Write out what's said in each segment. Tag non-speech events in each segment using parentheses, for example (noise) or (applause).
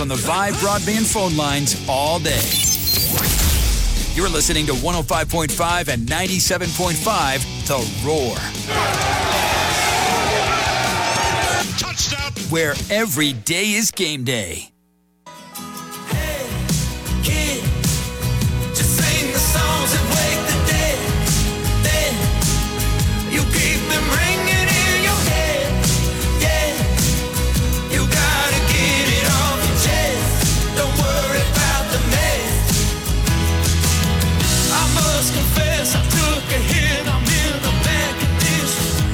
on the Vibe broadband phone lines all day. You're listening to 105.5 and 97.5 The Roar. Touchdown. Where every day is game day.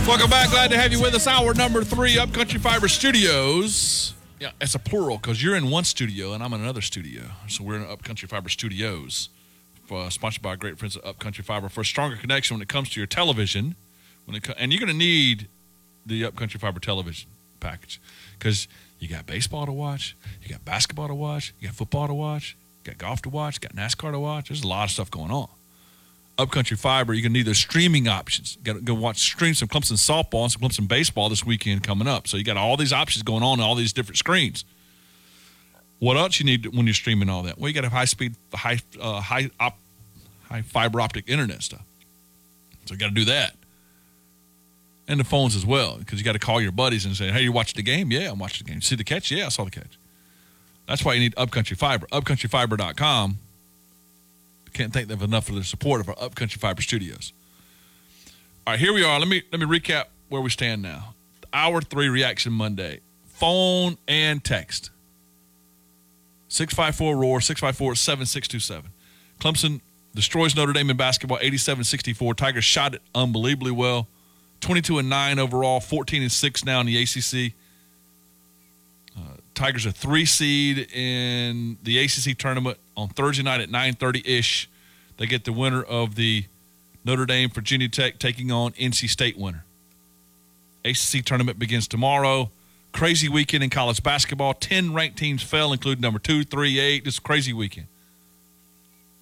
Welcome back. Glad to have you with us. Hour number three, Upcountry Fiber Studios. Yeah, it's a plural because you're in one studio and I'm in another studio. So we're in Upcountry Fiber Studios, uh, sponsored by our great friends at Upcountry Fiber for a stronger connection when it comes to your television. When it co- and you're going to need the Upcountry Fiber television package because you got baseball to watch, you got basketball to watch, you got football to watch, you got golf to watch, you got NASCAR to watch. There's a lot of stuff going on. Upcountry Fiber, you can need those streaming options. Got to go watch stream some Clemson softball and some Clemson baseball this weekend coming up. So you got all these options going on on all these different screens. What else you need when you're streaming all that? Well, you got to have high speed, high, uh, high, op, high fiber optic internet stuff. So you got to do that, and the phones as well, because you got to call your buddies and say, "Hey, you watching the game? Yeah, I'm watching the game. See the catch? Yeah, I saw the catch." That's why you need Upcountry Fiber. UpcountryFiber.com can't thank them enough for their support of our Upcountry Fiber Studios. All right, here we are. Let me let me recap where we stand now. Hour three reaction Monday. Phone and text. 654 roar 654 7627. Clemson destroys Notre Dame in basketball 87-64. Tigers shot it unbelievably well. 22 and 9 overall, 14 and 6 now in the ACC. Tigers are three seed in the ACC tournament on Thursday night at 9:30 ish. They get the winner of the Notre Dame Virginia Tech taking on NC State winner. ACC tournament begins tomorrow. Crazy weekend in college basketball. Ten ranked teams fell, including number two, three, eight. This crazy weekend.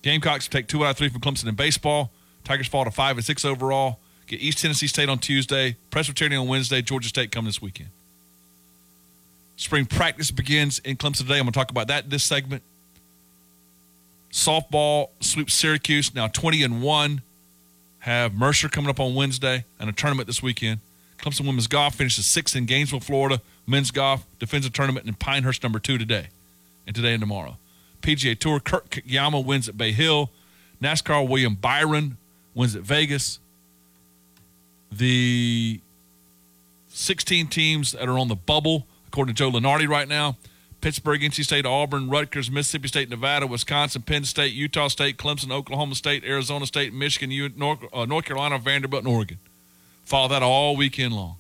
Gamecocks take two out of three from Clemson in baseball. Tigers fall to five and six overall. Get East Tennessee State on Tuesday. Presbyterian on Wednesday. Georgia State come this weekend. Spring practice begins in Clemson today. I'm going to talk about that in this segment. Softball sweeps Syracuse now 20 and 1. Have Mercer coming up on Wednesday and a tournament this weekend. Clemson women's golf finishes sixth in Gainesville, Florida. Men's golf defends a tournament in Pinehurst number two today, and today and tomorrow. PGA Tour, Kurt Kitayama wins at Bay Hill. NASCAR, William Byron wins at Vegas. The 16 teams that are on the bubble, according to Joe Lunardi right now, Pittsburgh, NC State, Auburn, Rutgers, Mississippi State, Nevada, Wisconsin, Penn State, Utah State, Clemson, Oklahoma State, Arizona State, Michigan, North, uh, North Carolina, Vanderbilt, and Oregon. Follow that all weekend long.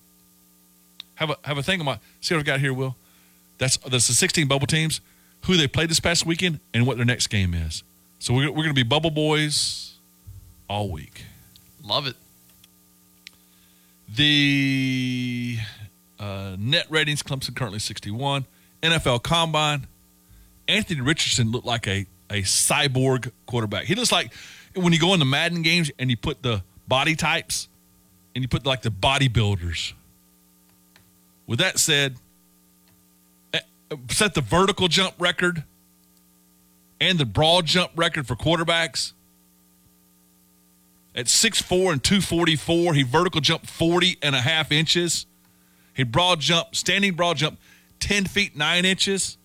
Have a have a thing about see what I've got here, Will. That's that's the 16 bubble teams, who they played this past weekend, and what their next game is. So we're we're going to be bubble boys all week. Love it. The uh, net ratings: Clemson currently 61. NFL Combine, Anthony Richardson looked like a, a cyborg quarterback. He looks like when you go in the Madden games and you put the body types and you put like the bodybuilders. With that said, eh, set the vertical jump record and the broad jump record for quarterbacks. At 6'4 and 244, he vertical jumped 40 and a half inches. He broad jump, standing broad jump 10 feet 9 inches,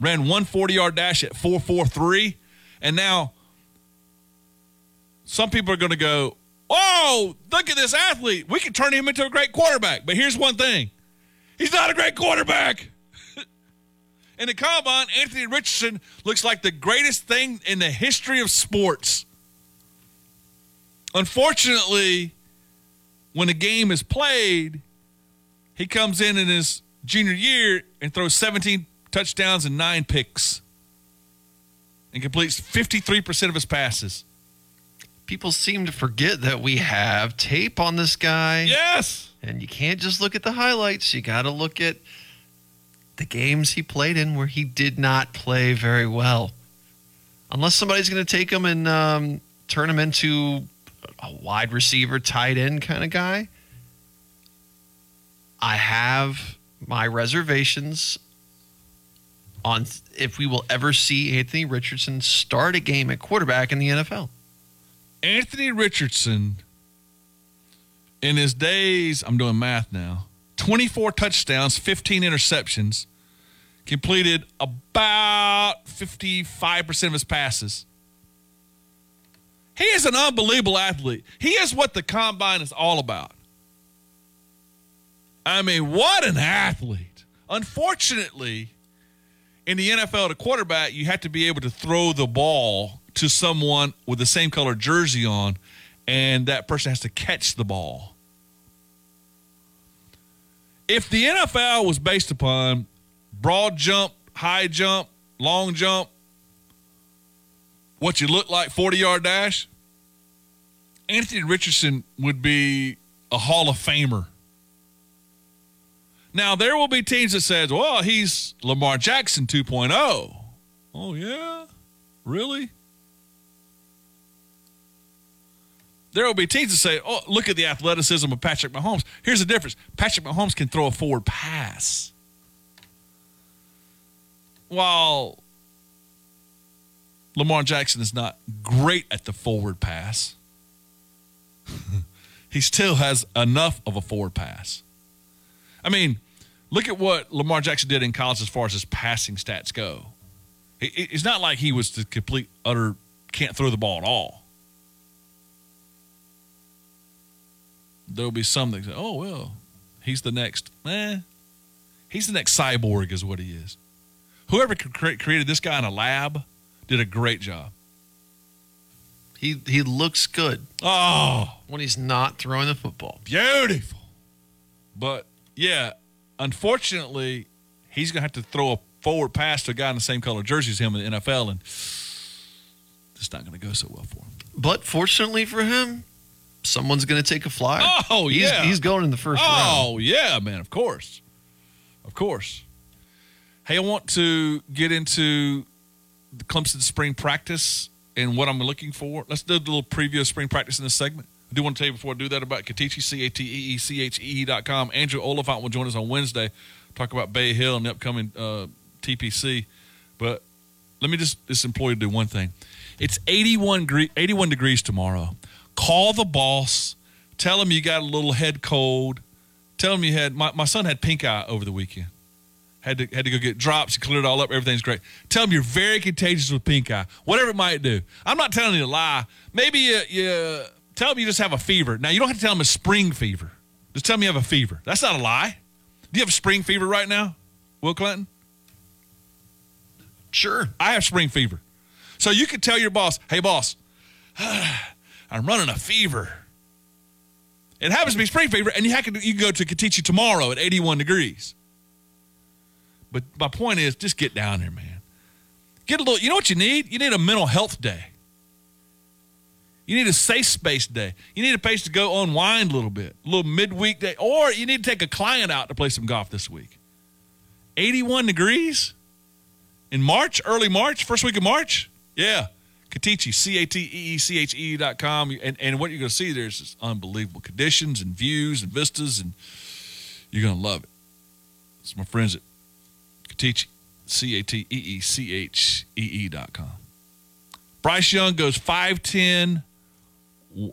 ran 140 yard dash at 443. And now some people are going to go, Oh, look at this athlete. We can turn him into a great quarterback. But here's one thing he's not a great quarterback. (laughs) in the combine, Anthony Richardson looks like the greatest thing in the history of sports. Unfortunately, when a game is played, he comes in in his junior year and throws 17 touchdowns and nine picks and completes 53% of his passes. People seem to forget that we have tape on this guy. Yes. And you can't just look at the highlights. You got to look at the games he played in where he did not play very well. Unless somebody's going to take him and um, turn him into a wide receiver, tight end kind of guy. I have my reservations on if we will ever see Anthony Richardson start a game at quarterback in the NFL. Anthony Richardson, in his days, I'm doing math now, 24 touchdowns, 15 interceptions, completed about 55% of his passes. He is an unbelievable athlete. He is what the combine is all about. I mean, what an athlete. Unfortunately, in the NFL, the quarterback, you have to be able to throw the ball to someone with the same color jersey on, and that person has to catch the ball. If the NFL was based upon broad jump, high jump, long jump, what you look like 40 yard dash, Anthony Richardson would be a Hall of Famer. Now, there will be teams that says, well, he's Lamar Jackson 2.0. Oh, yeah? Really? There will be teams that say, oh, look at the athleticism of Patrick Mahomes. Here's the difference Patrick Mahomes can throw a forward pass. While Lamar Jackson is not great at the forward pass, (laughs) he still has enough of a forward pass. I mean, look at what Lamar Jackson did in college as far as his passing stats go. It's not like he was the complete, utter, can't throw the ball at all. There'll be some that say, oh, well, he's the next, eh, he's the next cyborg, is what he is. Whoever created this guy in a lab did a great job. He he looks good. Oh, when he's not throwing the football. Beautiful. But yeah, unfortunately, he's gonna have to throw a forward pass to a guy in the same color jersey as him in the NFL, and it's not gonna go so well for him. But fortunately for him, someone's gonna take a flyer. Oh he's, yeah, he's going in the first oh, round. Oh yeah, man. Of course, of course. Hey, I want to get into the Clemson spring practice and what I'm looking for. Let's do a little preview of spring practice in this segment. I do want to tell you before I do that about Cateechee, C-A-T-E-E-C-H-E dot com. Andrew Oliphant will join us on Wednesday, talk about Bay Hill and the upcoming uh, TPC. But let me just, this employee do one thing. It's 81, 81 degrees tomorrow. Call the boss. Tell him you got a little head cold. Tell him you had, my, my son had pink eye over the weekend had to had to go get drops. clear it all up. Everything's great. Tell them you're very contagious with pink eye. Whatever it might do. I'm not telling you to lie. Maybe you, you tell them you just have a fever. Now you don't have to tell them a spring fever. Just tell them you have a fever. That's not a lie. Do you have spring fever right now, Will Clinton? Sure. I have spring fever. So you could tell your boss, hey boss, (sighs) I'm running a fever. It happens to be spring fever, and you, have to, you can go to Cateechee tomorrow at 81 degrees. But my point is, just get down there, man. Get a little. You know what you need? You need a mental health day. You need a safe space day. You need a place to go unwind a little bit, a little midweek day, or you need to take a client out to play some golf this week. 81 degrees in March, early March, first week of March. Yeah. Cateechee, C A T E E C H E dot com. And, and what you're going to see there is just unbelievable conditions and views and vistas, and you're going to love it. It's my friends at Cateechee, C A T E E C H E E dot com. Bryce Young goes 5'10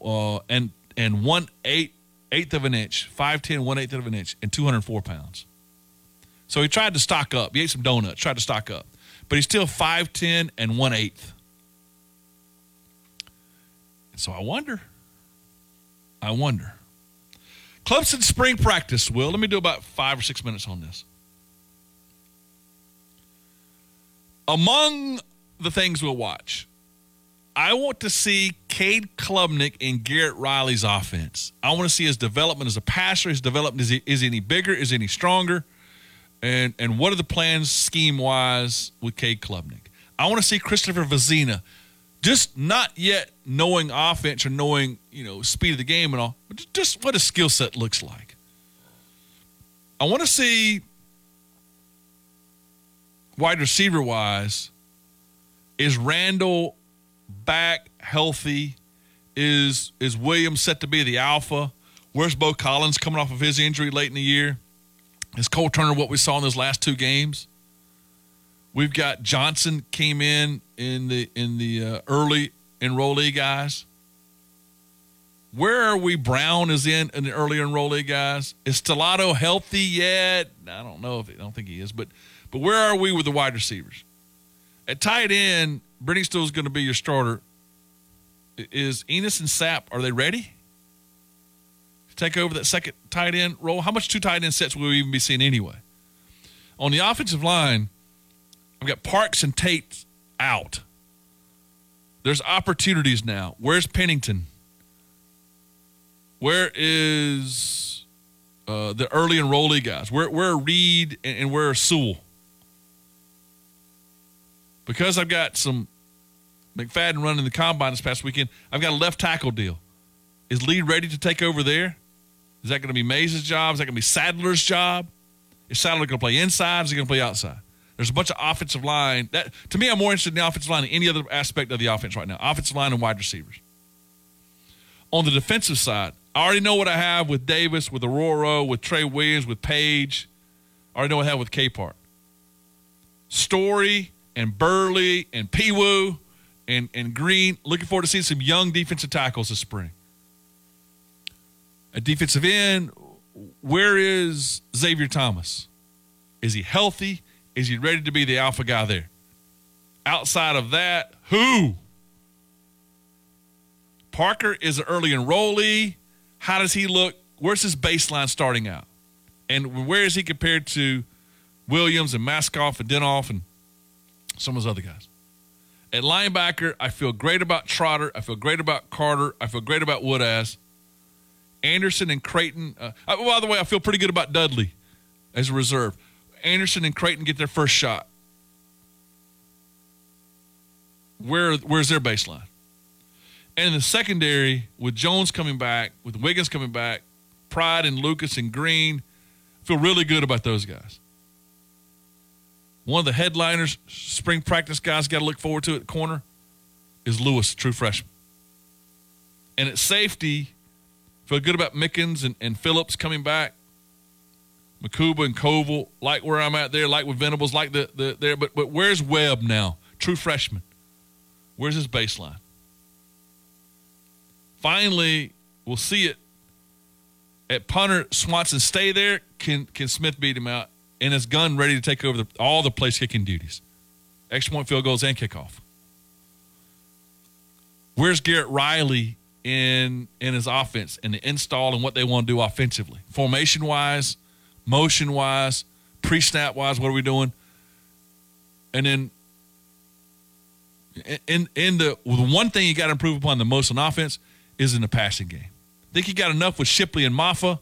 uh, and, and one eight, eighth of an inch, 5'10, one eighth of an inch, and 204 pounds. So he tried to stock up. He ate some donuts, tried to stock up. But he's still 5'10 and one eighth. So I wonder. I wonder. Clemson spring practice, Will. Let me do about five or six minutes on this. among the things we'll watch, I want to see Cade Klubnik in Garrett Riley's offense. I want to see his development as a passer. His development is he, is he any bigger? Is any stronger? And and what are the plans scheme wise with Cade Klubnik? I want to see Christopher Vizzina, just not yet knowing offense or knowing you know speed of the game and all, but just what his skill set looks like. I want to see wide receiver wise, is Randall back healthy? Is is Williams set to be the alpha? Where's Beaux Collins coming off of his injury late in the year? Is Cole Turner what we saw in those last two games? We've got Johnson came in in the in the uh, early enrollee guys. Where are we? Brown is in in the early enrollee guys. Is Stellato healthy yet? I don't know if I don't think he is, but but where are we with the wide receivers? At tight end, Brittany is going to be your starter. Is Ennis and Sapp are they ready to take over that second tight end role? How much two tight end sets will we even be seeing anyway? On the offensive line, I've got Parks and Tate out. There's opportunities now. Where's Pennington? Where is uh, the early enrollee guys? Where where are Reed and, and where are Sewell? Because I've got some McFadden running the combine this past weekend, I've got a left tackle deal. Is Lee ready to take over there? Is that going to be Mayes' job? Is that going to be Sadler's job? Is Sadler going to play inside? Is he going to play outside? There's a bunch of offensive line. That to me, I'm more interested in the offensive line than any other aspect of the offense right now. Offensive line and wide receivers. On the defensive side, I already know what I have with Davis, with Orhorhoro, with Trey Williams, with Page. I already know what I have with Capehart. Story and Burley and Peewoo and, and Green. Looking forward to seeing some young defensive tackles this spring. A defensive end, where is Xavier Thomas? Is he healthy? Is he ready to be the alpha guy there? Outside of that, who? Parker is an early enrollee. How does he look? Where's his baseline starting out? And where is he compared to Williams and Maskoff and Denhoff and some of those other guys? At linebacker, I feel great about Trotter. I feel great about Carter. I feel great about Woodaz. Anderson and Creighton. Uh, by the way, I feel pretty good about Dudley as a reserve. Anderson and Creighton get their first shot. Where where's their baseline? And in the secondary, with Jones coming back, with Wiggins coming back, Pride and Lukus and Green, I feel really good about those guys. One of the headliners, spring practice guys, got to look forward to at the corner is Lewis, true freshman. And at safety, feel good about Mickens and, and Phillips coming back. Mukuba and Covil, like where I'm at there, like with Venables, like the, the there. But but where's Webb now? True freshman. Where's his baseline? Finally, we'll see it at punter. Swanson stay there. Can can Smith beat him out? And his Gunn ready to take over the, all the place kicking duties, extra point field goals and kickoff. Where's Garrett Riley in in his offense and the install and what they want to do offensively, formation wise? motion wise, pre snap wise, what are we doing? And then in in the one thing you got to improve upon the most on offense is in the passing game. I think you got enough with Shipley and Mafah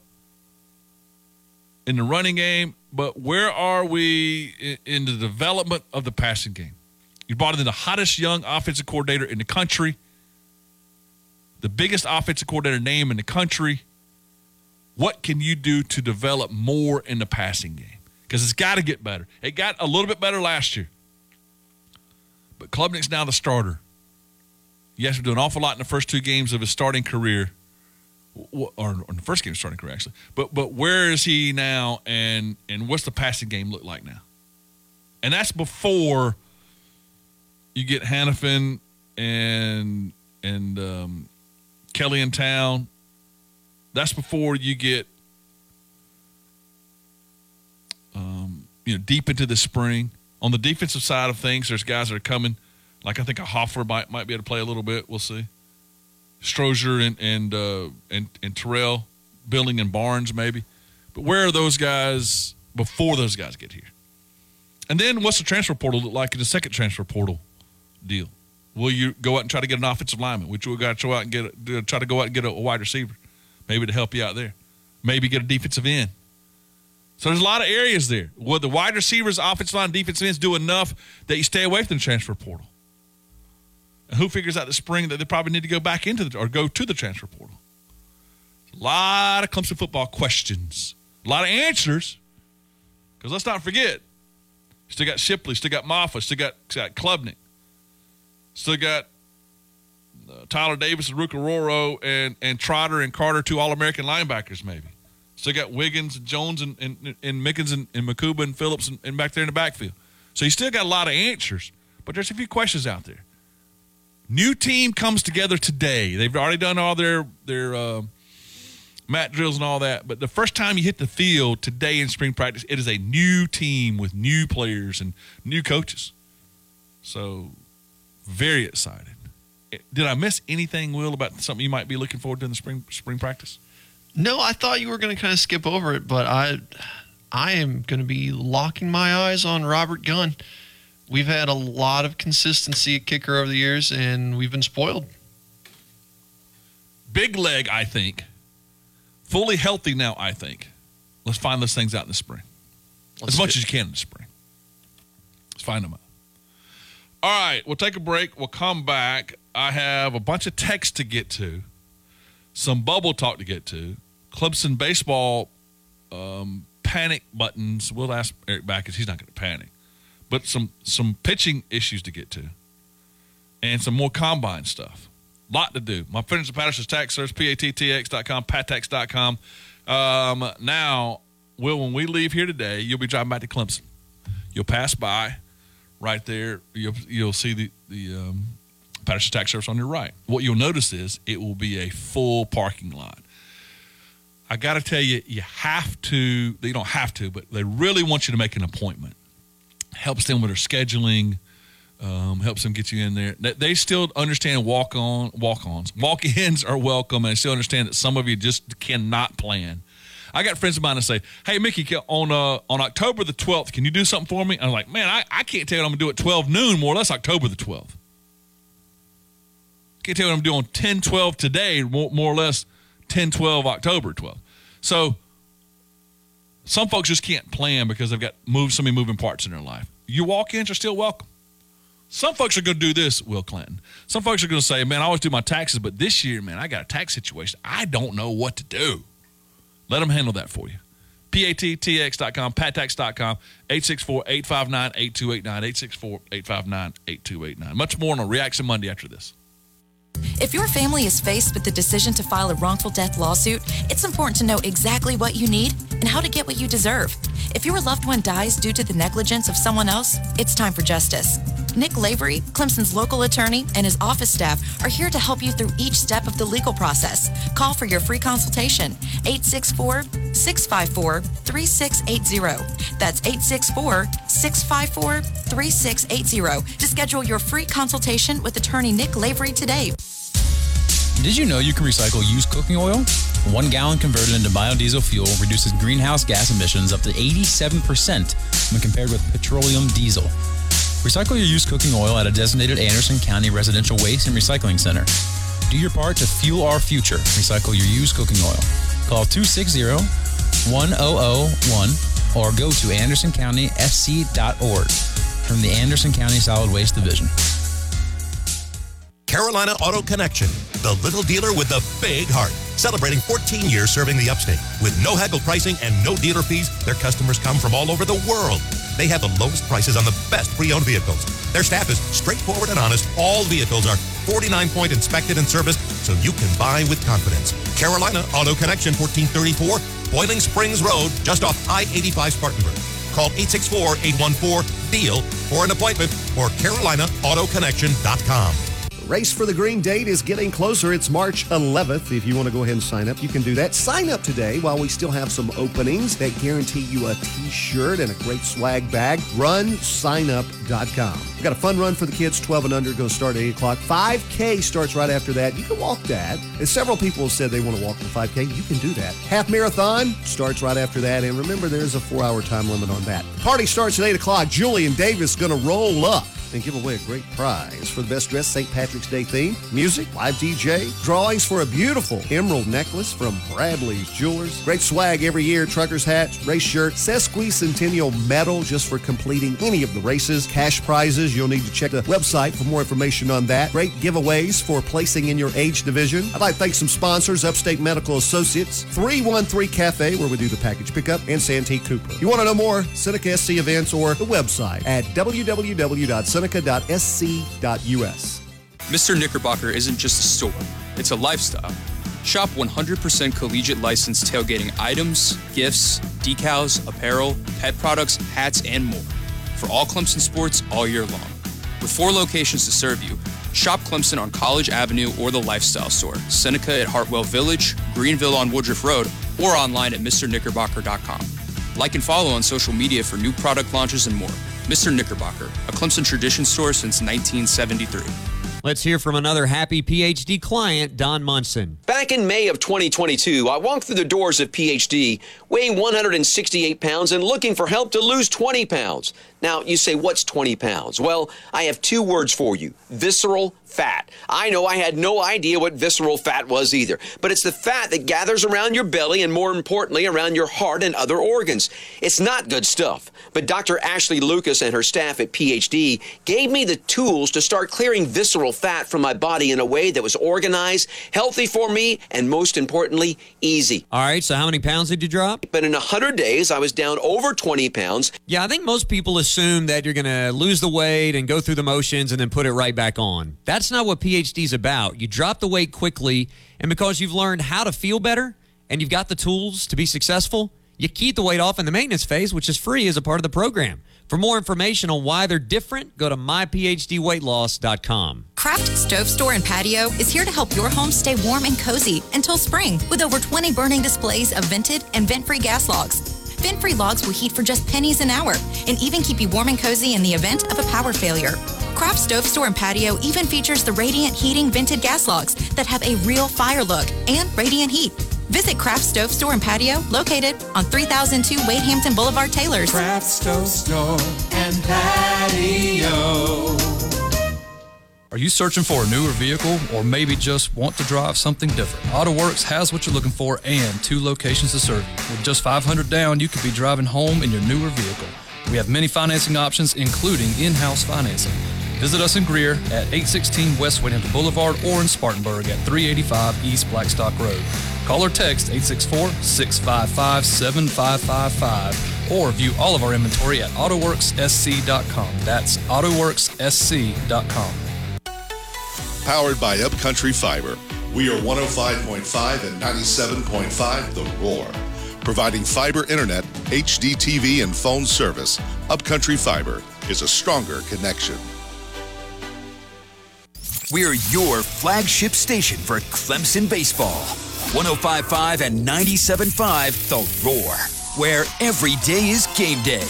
in the running game, but where are we in the development of the passing game? You brought in the hottest young offensive coordinator in the country, the biggest offensive coordinator name in the country what can you do to develop more in the passing game? Because it's got to get better. It got a little bit better last year. But Klubnik's now the starter. Yes, we're doing an awful lot in the first two games of his starting career, or, the first game starting career actually. But but where is he now, and and what's the passing game look like now? And that's before you get Hanafin and and um, Kelly in town that's before you get um, you know deep into the spring. On the defensive side of things, there's guys that are coming. Like I think a Hoffer might might be able to play a little bit. We'll see. Strozier and and uh, and, and Terrell, Billing and Barnes maybe. But where are those guys before those guys get here? And then what's the transfer portal look like in the second transfer portal deal? Will you go out and try to get an offensive lineman? Which to go out and get a, try to go out and get a wide receiver? maybe to help you out there. Maybe get a defensive end. So there's a lot of areas there. Will the wide receivers, offensive line, defensive ends do enough that you stay away from the transfer portal? Who figures out the spring that they probably need to go back into the or go to the transfer portal? A lot of Clemson football questions, a lot of answers. Because let's not forget, still got Shipley, still got Mafah, still got, got Klubnik, still got uh, Tyler Davis and Ruke Orhorhoro and, and Trotter and Carter, two All American linebackers, maybe. Still got Wiggins and Jones and, and, and Mickens and, and and Phillips and, and, back there in the backfield. So you still got a lot of answers, but there's a few questions out there. New team comes together today. They've already done all their their uh, mat drills and all that. But the first time you hit the field today in spring practice, it is a new team with new players and new coaches. So very excited. Did I miss anything, Will, about something you might be looking forward to in the spring spring practice? No, I thought you were going to kind of skip over it, but I, I am going to be locking my eyes on Robert Gunn. We've had a lot of consistency at kicker over the years, and we've been spoiled. Big leg, I think. Fully healthy now, I think. Let's find those things out in the spring. Let's as much as you can in the spring. Let's find them out. All right, we'll take a break. We'll come back. I have a bunch of texts to get to, some bubble talk to get to, Clemson baseball um, panic buttons. We'll ask Erik Bakich. He's not going to panic, but some some pitching issues to get to, and some more combine stuff. Lot to do. My friends at Patterson's Tax Service, pattx.com, pattex.com. Um, now, Will, when we leave here today, you'll be driving back to Clemson. You'll pass by right there. You'll, you'll see the, the um, Patterson Tax Service on your right. What you'll notice is it will be a full parking lot. I got to tell you, you have to, you don't have to, but they really want you to make an appointment. Helps them with their scheduling, um, helps them get you in there. They, still understand walk on, walk ons, walk ins are welcome, and they still understand that some of you just cannot plan. I got friends of mine that say, "Hey, Mickey, on uh, on October the twelfth, can you do something for me?" I'm like, "Man, I, I can't tell you what I'm gonna do at twelve noon, more or less October the twelfth. Can't tell you what I'm doing 10 12 today, more, more or less 10 12 October 12th. So some folks just can't plan because they've got so many moving parts in their life. Your walk-ins are still welcome. Some folks are going to do this, Will Clinton. Some folks are going to say, "Man, I always do my taxes, but this year, man, I got a tax situation. I don't know what to do." Let them handle that for you. PATTX.com, PATTAX.com, 864-859-8289, 864-859-8289. Much more on a Reaction Monday after this. If your family is faced with the decision to file a wrongful death lawsuit, it's important to know exactly what you need and how to get what you deserve. If your loved one dies due to the negligence of someone else, it's time for justice. Nick Lavery, Clemson's local attorney, and his office staff are here to help you through each step of the legal process. Call for your free consultation, 864 654 3680. That's 864 654 3680 to schedule your free consultation with attorney Nick Lavery today. Did you know you can recycle used cooking oil? One gallon converted into biodiesel fuel reduces greenhouse gas emissions up to 87% when compared with petroleum diesel. Recycle your used cooking oil at a designated Anderson County Residential Waste and Recycling Center. Do your part to fuel our future. Recycle your used cooking oil. Call 260 1001 or go to andersoncounty.sc.org from the Anderson County Solid Waste Division. Carolina Auto Connection, the little dealer with the big heart. Celebrating 14 years serving the upstate. With no haggle pricing and no dealer fees, their customers come from all over the world. They have the lowest prices on the best pre-owned vehicles. Their staff is straightforward and honest. All vehicles are 49-point inspected and serviced, so you can buy with confidence. Carolina Auto Connection, 1434 Boiling Springs Road, just off I-85 Spartanburg. Call 864-814-DEAL for an appointment or CarolinaAutoConnection.com. Race for the Green date is getting closer. It's March 11th. If you want to go ahead and sign up, you can do that. Sign up today while we still have some openings that guarantee you a t-shirt and a great swag bag. RunSignup.com. We've got a fun run for the kids, 12 and under, going to start at 8 o'clock. 5K starts right after that. You can walk that. And several people have said they want to walk the 5K. You can do that. Half marathon starts right after that. And remember, there's a four-hour time limit on that. Party starts at 8 o'clock. Julian Davis going to roll up and give away a great prize for the best dressed St. Patrick's Day theme, music, live DJ, drawings for a beautiful emerald necklace from Bradley's Jewelers, great swag every year, trucker's hat, race shirt, sesquicentennial medal just for completing any of the races, cash prizes. You'll need to check the website for more information on that. Great giveaways for placing in your age division. I'd like to thank some sponsors, Upstate Medical Associates, 313 Cafe, where we do the package pickup, and Santee Cooper. You want to know more? Seneca SC events or the website at www.seneca.sc.us. Mr. Knickerbocker isn't just a store, it's a lifestyle. Shop 100% collegiate licensed tailgating items, gifts, decals, apparel, pet products, hats, and more. for all Clemson sports all year long. With four locations to serve you, shop Clemson on College Avenue or the Lifestyle Store, Seneca at Hartwell Village, Greenville on Woodruff Road, or online at MrKnickerbocker.com. Like and follow on social media for new product launches and more. Mr. Knickerbocker, a Clemson tradition store since 1973. Let's hear from another happy PhD client, Don Munson. Back in May of 2022, I walked through the doors of PhD weighing 168 pounds and looking for help to lose 20 pounds. Now, you say, what's 20 pounds? Well, I have two words for you visceral fat. I know I had no idea what visceral fat was either, but it's the fat that gathers around your belly and more importantly, around your heart and other organs. It's not good stuff, but Dr. Ashley Lucas and her staff at PhD gave me the tools to start clearing visceral fat from my body in a way that was organized, healthy for me, and most importantly, easy. All right, so how many pounds did you drop? But in 100 days, I was down over 20 pounds. Yeah, I think most people assume that you're going to lose the weight and go through the motions and then put it right back on. That's not what PhD's about. You drop the weight quickly, and because you've learned how to feel better and you've got the tools to be successful, you keep the weight off in the maintenance phase, which is free as a part of the program. For more information on why they're different, go to myphdweightloss.com. Craft Stove Store and Patio is here to help your home stay warm and cozy until spring with over 20 burning displays of vented and vent free gas logs. Vent free logs will heat for just pennies an hour and even keep you warm and cozy in the event of a power failure. Craft Stove Store and Patio even features the Radiant Heating vented gas logs that have a real fire look and radiant heat. Visit Craft Stove Store and Patio, located on 3002 Wade Hampton Boulevard, Taylors. Craft Stove Store and Patio. Are you searching for a newer vehicle or maybe just want to drive something different? AutoWorks has what you're looking for and two locations to serve you. With just 500 down, you could be driving home in your newer vehicle. We have many financing options, including in-house financing. Visit us in Greer at 816 West Wade Hampton Boulevard or in Spartanburg at 385 East Blackstock Road. Call or text 864-655-7555 or view all of our inventory at autoworkssc.com. That's autoworkssc.com. Powered by Upcountry Fiber. We are 105.5 and 97.5 The Roar. Providing fiber internet, HD TV, and phone service, Upcountry Fiber is a stronger connection. We're your flagship station for Clemson baseball. 1055 and 975 The Roar, where every day is game day.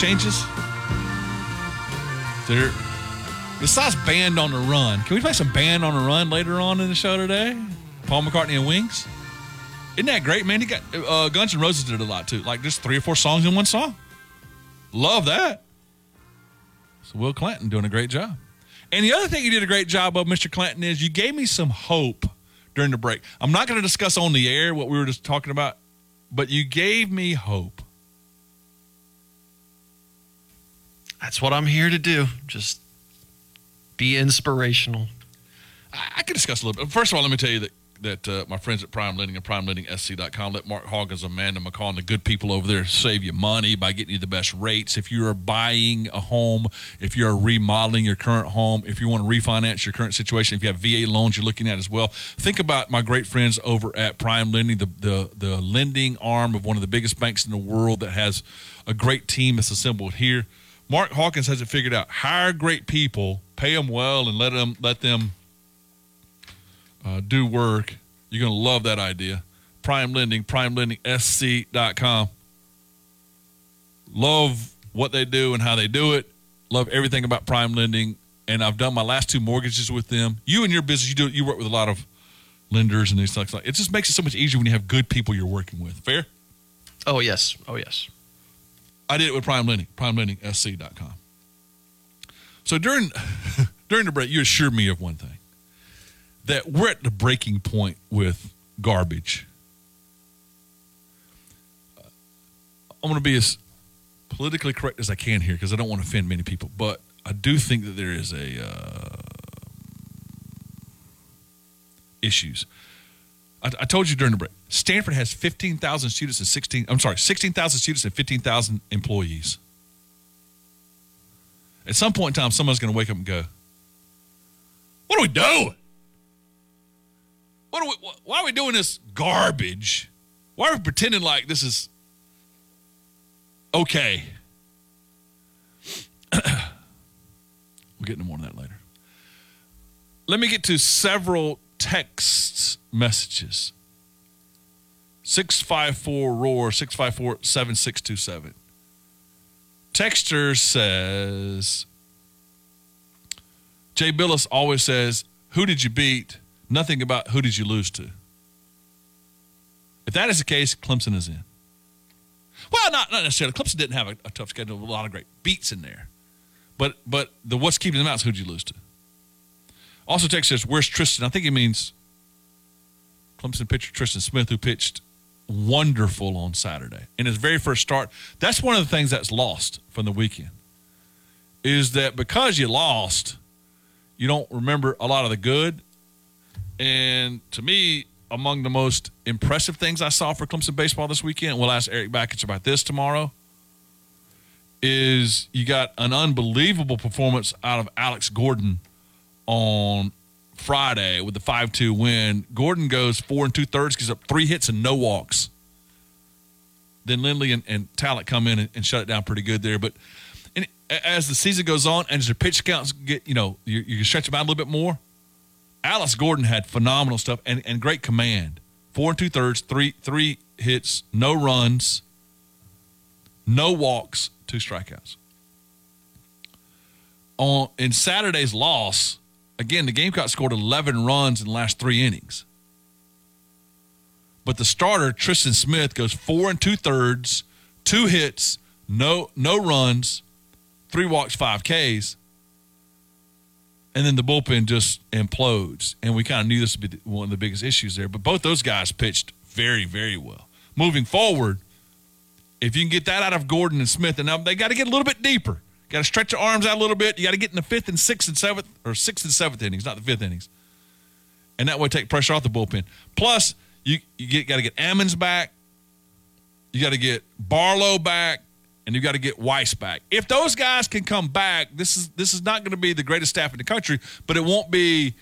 Changes, there. Besides "Band on the Run," can we play some "Band on the Run" later on in the show today? Paul McCartney and Wings. Isn't that great, man? He got uh, Guns N' Roses did a lot too, like just three or four songs in one song. Love that. So Will Clinton doing a great job. And the other thing you did a great job of, Mr. Clinton, is you gave me some hope during the break. I'm not going to discuss on the air what we were just talking about, but you gave me hope. That's what I'm here to do. Just be inspirational. I, I could discuss a little bit. First of all, let me tell you that that uh, my friends at Prime Lending and PrimeLendingSC.com let Mark Hawkins, Amanda McCall, and the good people over there save you money by getting you the best rates. If you're buying a home, if you're remodeling your current home, if you want to refinance your current situation, if you have VA loans you're looking at as well, think about my great friends over at Prime Lending, the the, the lending arm of one of the biggest banks in the world that has a great team that's assembled here. Mark Hawkins has it figured out. Hire great people, pay them well, and let them let them uh, do work. You're to love that idea. Prime Lending, primelendingsc.com. Love what they do and how they do it. Love everything about Prime Lending and I've done my last two mortgages with them. You and your business, you do you work with a lot of lenders and these things like. It just makes it so much easier when you have good people you're working with. Fair. Oh yes. Oh yes. I did it with Prime Lending, PrimeLendingSC.com. So during (laughs) during the break, you assured me of one thing that we're at the breaking point with garbage. I'm going to be as politically correct as I can here because I don't want to offend many people, but I do think that there is a uh, issues. I, I told you during the break. Stanford has 15,000 students and 16. I'm sorry, 16,000 students and 15,000 employees. At some point in time, someone's going to wake up and go, "What are we doing? What are we? wh- Why are we doing this garbage? Why are we pretending like this is okay?" (clears throat) we'll get into more of that later. Let me get to several text messages. 654 roar 654 7627. Texter says Jay Bilas always says, Who did you beat? Nothing about who did you lose to. If that is the case, Clemson is in. Well, not, not necessarily. Clemson didn't have a, a tough schedule, a lot of great beats in there. But but the what's keeping them out is who did you lose to? Also, text says, Where's Tristan? I think he means Clemson pitcher Tristan Smith, who pitched wonderful on Saturday in his very first start. That's one of the things that's lost from the weekend. Is that because you lost, you don't remember a lot of the good. And to me, among the most impressive things I saw for Clemson baseball this weekend, we'll ask Erik Bakich about this tomorrow, is you got an unbelievable performance out of Alex Gordon on Friday with the 5 2 win. Gordon goes four and two thirds, gives up three hits and no walks. Then Lindley and, and Tallent come in and, and shut it down pretty good there. But and as the season goes on and as your pitch counts get, you know, you, you stretch them out a little bit more, Alice Gordon had phenomenal stuff and, and great command. Four and two thirds, three three hits, no runs, no walks, two strikeouts. On in Saturday's loss, again, the Gamecocks scored 11 runs in the last three innings. But the starter, Tristan Smith, goes four and two thirds, two hits, no no runs, three walks, five Ks. And then the bullpen just implodes. And we kind of knew this would be one of the biggest issues there. But both those guys pitched very, very well. Moving forward, if you can get that out of Gordon and Smith, and now they got to get a little bit deeper. Got to stretch your arms out a little bit. You got to get in the fifth and sixth and seventh, or sixth and seventh innings, not the fifth innings. And that way take pressure off the bullpen. Plus, you, you get got to get Ammons back. You got to get Barlow back, and you got to get Weiss back. If those guys can come back, this is this is not going to be the greatest staff in the country, but it won't be,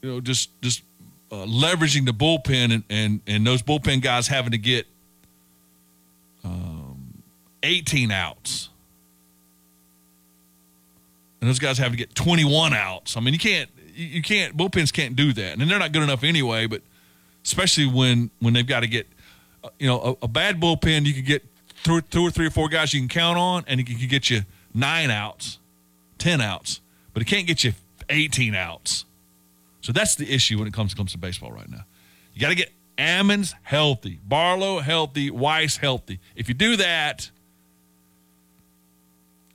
you know, just just uh, leveraging the bullpen and, and and those bullpen guys having to get um, 18 outs. And those guys have to get 21 outs. I mean, you can't, you you can't, bullpens can't do that. And they're not good enough anyway, but especially when, when they've got to get, uh, you know, a, a bad bullpen, you could get two, two or three or four guys you can count on, and it can get you nine outs, 10 outs, but it can't get you 18 outs. So that's the issue when it comes to Clemson baseball right now. You got to get Ammons healthy, Barlow healthy, Weiss healthy. If you do that,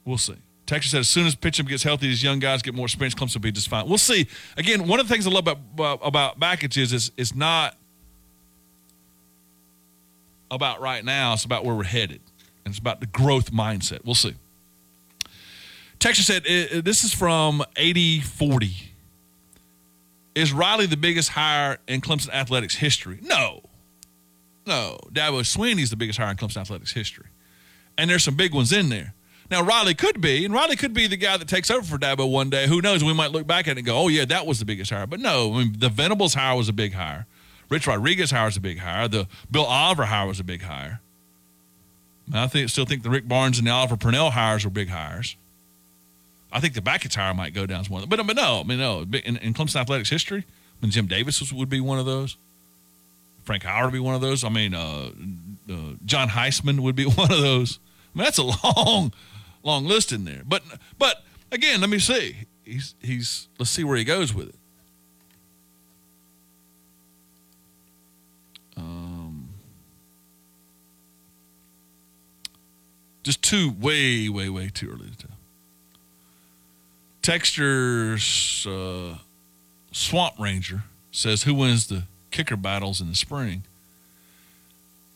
we'll see. Texas said as soon as Pitchum gets healthy, these young guys get more experience. Clemson will be just fine. We'll see. Again, one of the things I love about about Bakich is is it's not about right now. It's about where we're headed, and it's about the growth mindset. We'll see. Texas said this is from eighty forty. Is Riley the biggest hire in Clemson athletics history? No. No. Dabo Swinney's the biggest hire in Clemson athletics history. And there's some big ones in there. Now, Riley could be, and Riley could be the guy that takes over for Dabo one day. Who knows? We might look back at it and go, oh, yeah, that was the biggest hire. But no, I mean, the Venables hire was a big hire. Rich Rodriguez hire was a big hire. The Bill Oliver hire was a big hire. I think, still think the Rick Barnes and the Oliver Purnell hires were big hires. I think the Bakich hire might go down as one. Of them. But, but no, I mean, no. In, in Clemson athletics history, I mean, Jim Davis was, would be one of those. Frank Howard would be one of those. I mean, uh, uh, John Heisman would be (laughs) one of those. I mean, that's a long, long list in there. But but Again, let me see. He's he's. Let's see where he goes with it. Um, just too way way way too early to tell. Textures uh, Swamp Ranger says who wins the kicker battles in the spring.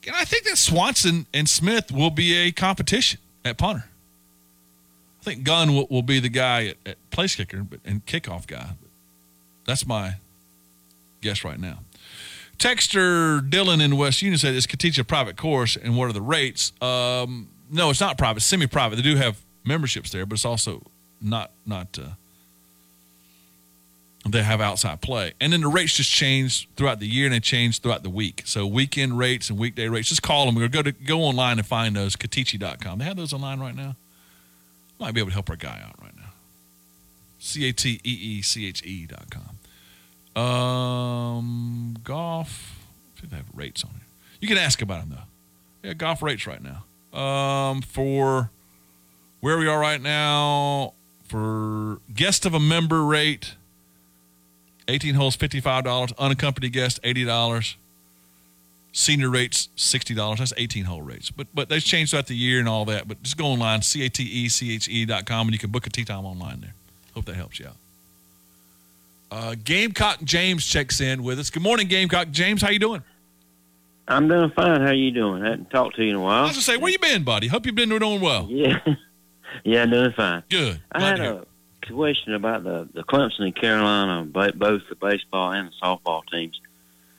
And I think that Swanson and Smith will be a competition at punter. I think Gunn will, will be the guy at, at place kicker but, and kickoff guy. But that's my guess right now. Texter Dylan in West Union said, "Is Cateechee a private course, and what are the rates?" Um, no, it's not private. Semi-private. They do have memberships there, but it's also not not. Uh, they have outside play, and then the rates just change throughout the year, and they change throughout the week. So weekend rates and weekday rates. Just call them or go to go online and find those. Cateechee.com. They have those online right now. Might be able to help our guy out right now. C A T E E C H E dot com. Um, golf. They have rates on here. You can ask about them though. Yeah, golf rates right now. Um, for where we are right now for guest of a member rate. 18 holes, $55. Unaccompanied guest, $80. Senior rates, $60. That's 18 hole rates. But but they've changed throughout the year and all that. But just go online, C A T E C H E dot com, and you can book a tee time online there. Hope that helps you out. Uh, Gamecock James checks in with us. Good morning, Gamecock James. How you doing? I'm doing fine. How you doing? I hadn't talked to you in a while. I was gonna say, where you been, buddy? Hope you've been doing well. Yeah, (laughs) yeah, doing fine. Good. I had a question about the the Clemson and Carolina, both the baseball and the softball teams.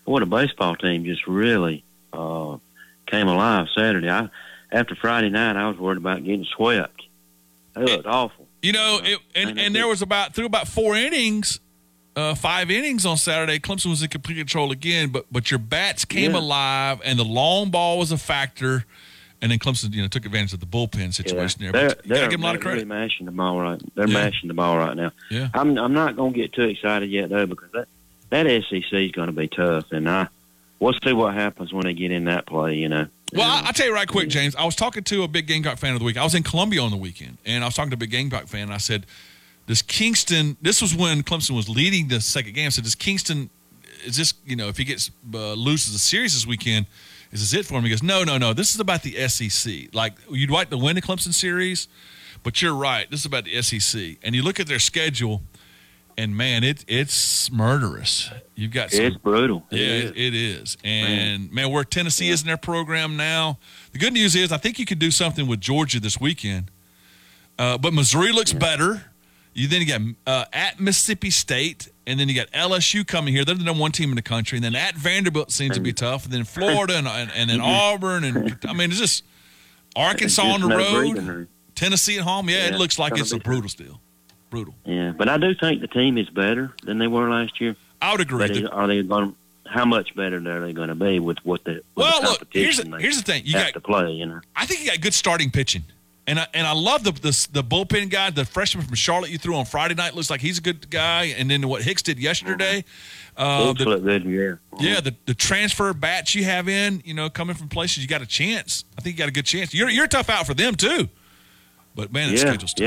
Boy, the baseball team just really uh, came alive Saturday. I after Friday night, I was worried about getting swept. It looked awful. You know, it, and and there was about through about four innings, uh, five innings on Saturday. Clemson was in complete control again, but but your bats came Yeah. alive, and the long ball was a factor. And then Clemson, you know, took advantage of the bullpen situation there. They're, But they're gotta give them a lot of credit. really mashing the ball right. They're Yeah. mashing the ball right now. Yeah. I'm I'm not going to get too excited yet though because that that SEC is going to be tough, and I we'll see what happens when they get in that play. You know. Well, I, I'll tell you right quick, James. I was talking to a big Gamecock fan of the week. I was in Columbia on the weekend, and I was talking to a big Gamecock fan, and I said, "Does Kingston?" This was when Clemson was leading the second game. I said, "Does Kingston? Is this you know if he gets uh, loses the series this weekend, is this it for him?" He goes, "No, no, no. This is about the SEC. Like you'd like to win the Clemson series, but you're right. This is about the SEC. And you look at their schedule, and man, it it's murderous. You've got some, It's brutal. Yeah, is. it, it is. And man, where Tennessee is in their program now, the good news is I think you could do something with Georgia this weekend. Uh, but Missouri looks better. You then you got uh, at Mississippi State, and then you got LSU coming here. They're the number one team in the country, and then at Vanderbilt seems to be tough, and then Florida, and, and, and then (laughs) Auburn, and I mean it's just Arkansas on the Just no breathing road. Tennessee at home. Yeah, it looks like it's a brutal still. Brutal. Yeah, but I do think the team is better than they were last year. I would agree. Is- are they going? How much better are they going to be with what the with Well, the look, here's the- here's the thing. You have got- to play. You know. I think you got good starting pitching. And I, and I love the, the the bullpen guy, the freshman from Charlotte you threw on Friday night. Looks like he's a good guy. And then what Hicks did yesterday, uh, the, good. Yeah. yeah, the, the transfer bats you have in, you know, coming from places you got a chance. I think you got a good chance. You're you're a tough out for them too. But man, the yeah, schedule's tough.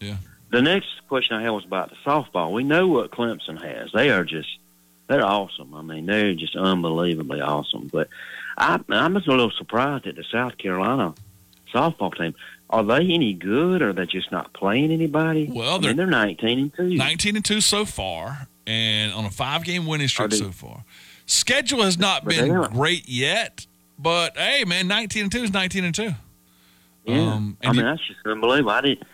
yeah. Yeah. The next question I had was about the softball. We know what Clemson has. They are just they're awesome. I mean, they're just unbelievably awesome. But I, I'm just a little surprised at the South Carolina softball team. Are they any good, or are they just not playing anybody? Well, I mean, they're- they're 19 and two. 19 and 2 so far, and on a five game winning streak so far. Schedule has not But been great yet, but hey, man, 19 and 2 is 19 and 2. Yeah, Um, I mean you- that's just unbelievable. I did.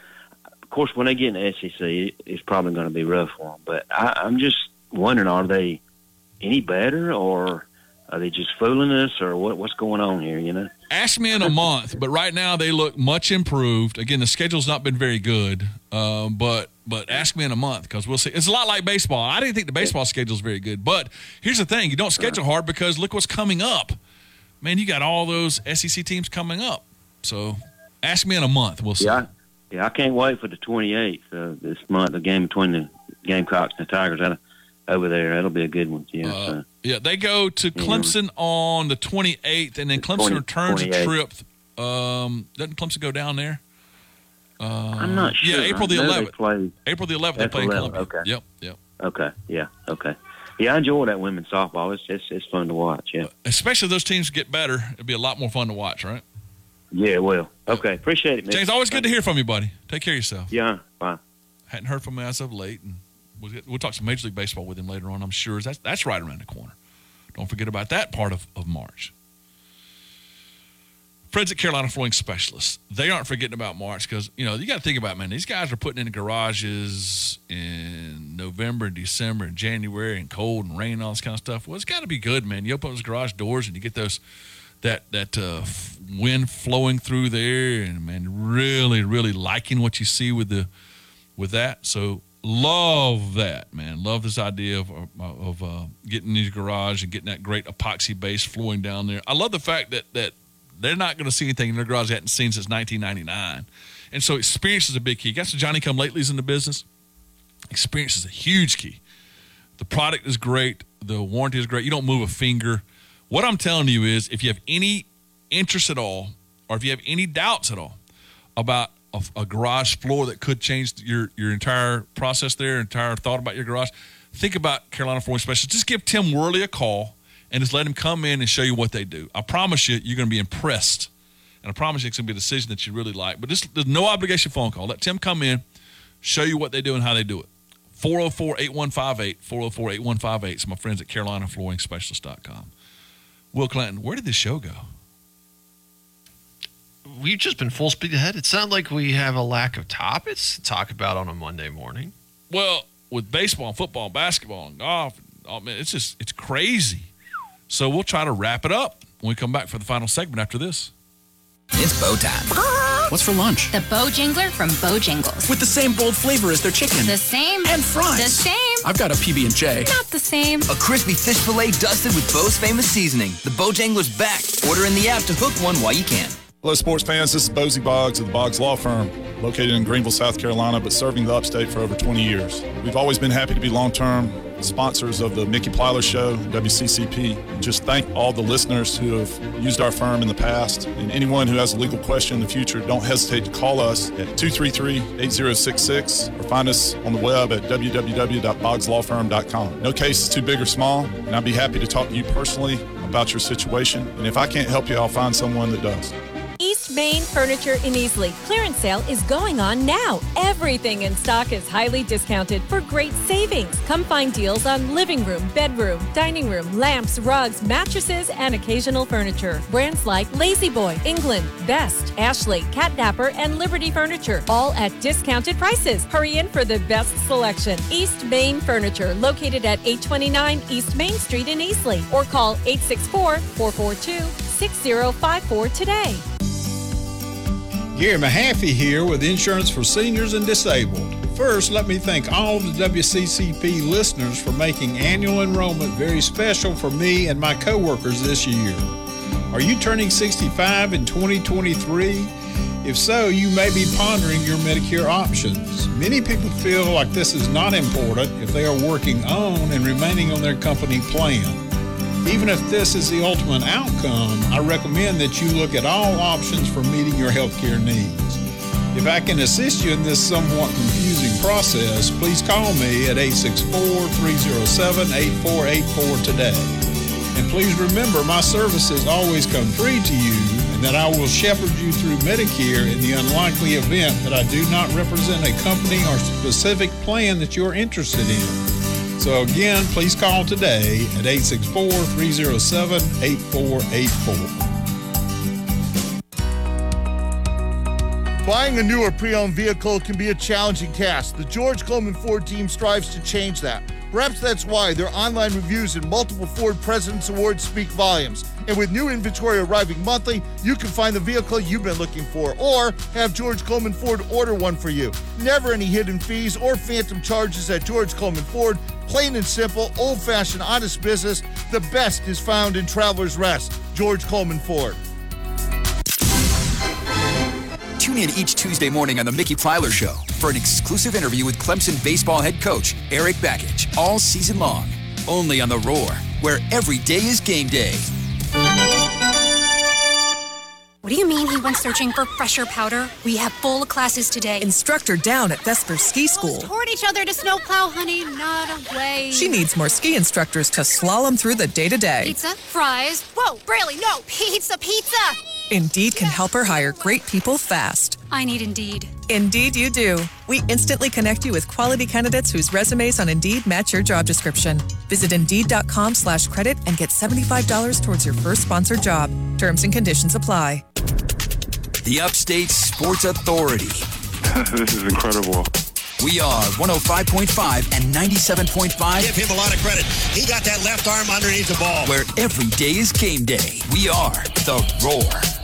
Of course, when they get in the SEC, it's probably going to be rough for them. But I, I'm just wondering: are they any better, or are they just fooling us, or what? What's going on here? You know? Ask me in a month, but right now they look much improved. Again, the schedule's not been very good, um, but but ask me in a month because we'll see. It's a lot like baseball. I didn't think the baseball schedule's very good, but here's the thing: you don't schedule hard because look what's coming up. Man, you got all those SEC teams coming up. So ask me in a month. We'll see. Yeah, yeah. I can't wait for the 28th uh, this month. The game between the Gamecocks and the Tigers that, over there. That'll be a good one. Yeah. Uh, so. Yeah, they go to Clemson on the 28th, and then Clemson 20 returns a trip. Um, doesn't Clemson go down there? Uh, I'm not sure. Uh, Yeah, April the I know they 11th. play- April the 11th, they play 11th, Columbia. okay. Yep, yep. Okay. Yeah. Okay. Yeah, I enjoy that women's softball. It's it's, it's fun to watch. Yeah. Especially if those teams get better, it'd be a lot more fun to watch, right? Yeah. Well. Okay. Appreciate it, man. James, always good to hear from you, buddy. Take care of yourself. Yeah. Bye. Hadn't heard from him as of late, and we'll, get, we'll talk some Major League Baseball with him later on. I'm sure that's that's right around the corner. Don't forget about that part of, of March. Fred's at Carolina Flooring Specialists. They aren't forgetting about March because, you know, you got to think about, man, these guys are putting in garages in November and December and January and cold and rain and all this kind of stuff. Well, it's got to be good, man. You open those garage doors and you get those that that uh, wind flowing through there and, man, really, really liking what you see with the with that. So love that, man. Love this idea of of, uh, getting in your garage and getting that great epoxy base flowing down there. I love the fact that that they're not going to see anything in their garage they hadn't seen since 1999, and so experience is a big key. Got some Johnny Come Latelys in the business. Experience is a huge key. The product is great. The warranty is great. You don't move a finger. What I'm telling you is, if you have any interest at all, or if you have any doubts at all about a, a garage floor that could change your your entire process there, entire thought about your garage, think about Carolina Flooring Specialists. Just give Tim Worley a call and just let him come in and show you what they do. I promise you, you're going to be impressed. And I promise you, it's going to be a decision that you really like. But just, there's no obligation phone call. Let Tim come in, show you what they do and how they do it. 404 8158, 404 8158. It's my friends at CarolinaFlooringSpecialist.com. Will Clinton, where did this show go? We've just been full speed ahead. It sounds like we have a lack of topics to talk about on a Monday morning. Well, with baseball, football, basketball, and golf, oh man, it's just it's crazy. So we'll try to wrap it up when we come back for the final segment after this. It's bow time. Uh-huh. What's for lunch? The Bojangler from Bojangles. With the same bold flavor as their chicken. The same. And fries. The same. I've got a PB and J. Not the same. A crispy fish fillet dusted with Bo's famous seasoning. The Bojangler's back. Order in the app to hook one while you can. Hello, sports fans. This is Bozy Boggs of the Boggs Law Firm, located in Greenville, South Carolina, but serving the upstate for over 20 years. We've always been happy to be long term sponsors of the Mickey Plyler Show, WCCP. Just thank all the listeners who have used our firm in the past. And anyone who has a legal question in the future, don't hesitate to call us at 233 8066 or find us on the web at www.boggslawfirm.com. No case is too big or small, and I'd be happy to talk to you personally about your situation. And if I can't help you, I'll find someone that does. East Main Furniture in Easley. Clearance sale is going on now. Everything in stock is highly discounted for great savings. Come find deals on living room, bedroom, dining room, lamps, rugs, mattresses, and occasional furniture. Brands like La-Z-Boy, England, Best, Ashley, Catnapper, and Liberty Furniture, all at discounted prices. Hurry in for the best selection. East Main Furniture, located at 829 East Main Street in Easley, or call 864 442 6054 today. Gary Mahaffey here with Insurance for Seniors and Disabled. First, let me thank all the WCCP listeners for making annual enrollment very special for me and my coworkers this year. Are you turning 65 in 2023? If so, you may be pondering your Medicare options. Many people feel like this is not important if they are working on and remaining on their company plan. Even if this is the ultimate outcome, I recommend that you look at all options for meeting your healthcare needs. If I can assist you in this somewhat confusing process, please call me at 864-307-8484 today. And please remember my services always come free to you and that I will shepherd you through Medicare in the unlikely event that I do not represent a company or specific plan that you're interested in. So again, please call today at 864-307-8484. Buying a new or pre-owned vehicle can be a challenging task. The George Coleman Ford team strives to change that. Perhaps that's why their online reviews and multiple Ford President's Awards speak volumes. And with new inventory arriving monthly, you can find the vehicle you've been looking for or have George Coleman Ford order one for you. Never any hidden fees or phantom charges at George Coleman Ford. Plain and simple, old fashioned, honest business. The best is found in Traveler's Rest. George Coleman Ford. Tune in each Tuesday morning on The Mickey Plyler Show for an exclusive interview with Clemson baseball head coach Erik Bakich all season long. Only on The Roar, where every day is game day. What do you mean he went searching for fresher powder? We have full classes today. Instructor down at Vesper Ski School. Toward each other to snowplow, honey, not away. She needs more ski instructors to slalom through the day to day. Pizza, fries. Whoa, Braley, no, pizza, pizza. Indeed can help her hire great people fast. I need Indeed. Indeed, you do. We instantly connect you with quality candidates whose resumes on Indeed match your job description. Visit Indeed.com slash credit and get $75 towards your first sponsored job. Terms and conditions apply. The Upstate Sports Authority. (laughs) this is incredible. We are 105.5 and 97.5. Give him a lot of credit. He got that left arm underneath the ball. Where every day is game day. We are The Roar.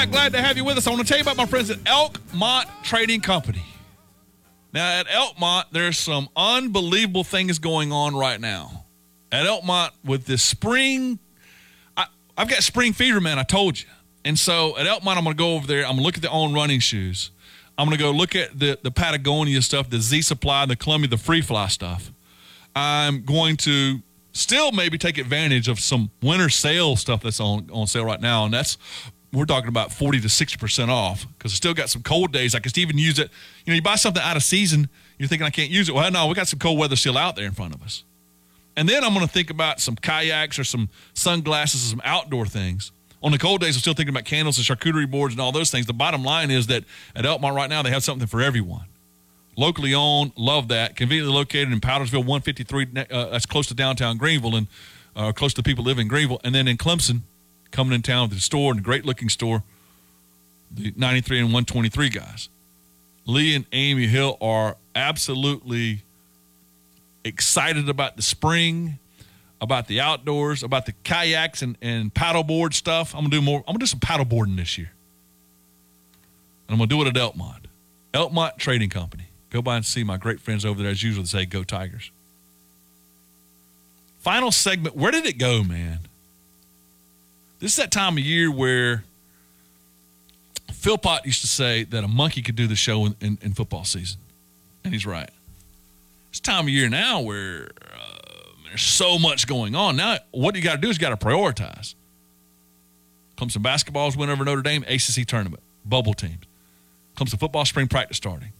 Back. Glad to have you with us. I want to tell you about my friends at Elkmont Trading Company. Now, at Elkmont, there's some unbelievable things going on right now. At Elkmont, with this spring, I, I've got spring fever, man. I told you. And so at Elkmont, I'm going to go over there. I'm going to look at the on running shoes. I'm going to go look at the, the Patagonia stuff, the Z Supply, the Columbia, the Free Fly stuff. I'm going to still maybe take advantage of some winter sale stuff that's on, on sale right now. And that's, we're talking about 40 to 60% off because I still got some cold days. I can even use it. You know, you buy something out of season, you're thinking I can't use it. Well, no, we got some cold weather still out there in front of us. And then I'm going to think about some kayaks or some sunglasses, or some outdoor things. On the cold days, I'm still thinking about candles and charcuterie boards and all those things. The bottom line is that at Elkmont right now, they have something for everyone. Locally owned, love that. Conveniently located in Powdersville, 153. Uh, that's close to downtown Greenville and uh, close to people living in Greenville. And then in Clemson, coming in town with the store and a great looking store, the 93 and 123 guys. Lee and Amy Hill are absolutely excited about the spring, about the outdoors, about the kayaks and, and paddleboard stuff. I'm gonna do more. I'm gonna do some paddleboarding this year. And I'm gonna do it at Elkmont. Elkmont Trading Company. Go by and see my great friends over there as usual say go Tigers. Final segment. Where did it go, man? This is that time of year where Phil Pott used to say that a monkey could do the show in, in, in football season. And he's right. It's time of year now where uh, there's so much going on. Now, what you got to do is got to prioritize. Clemson basketball's win over Notre Dame, ACC tournament, bubble teams. Clemson football spring practice starting.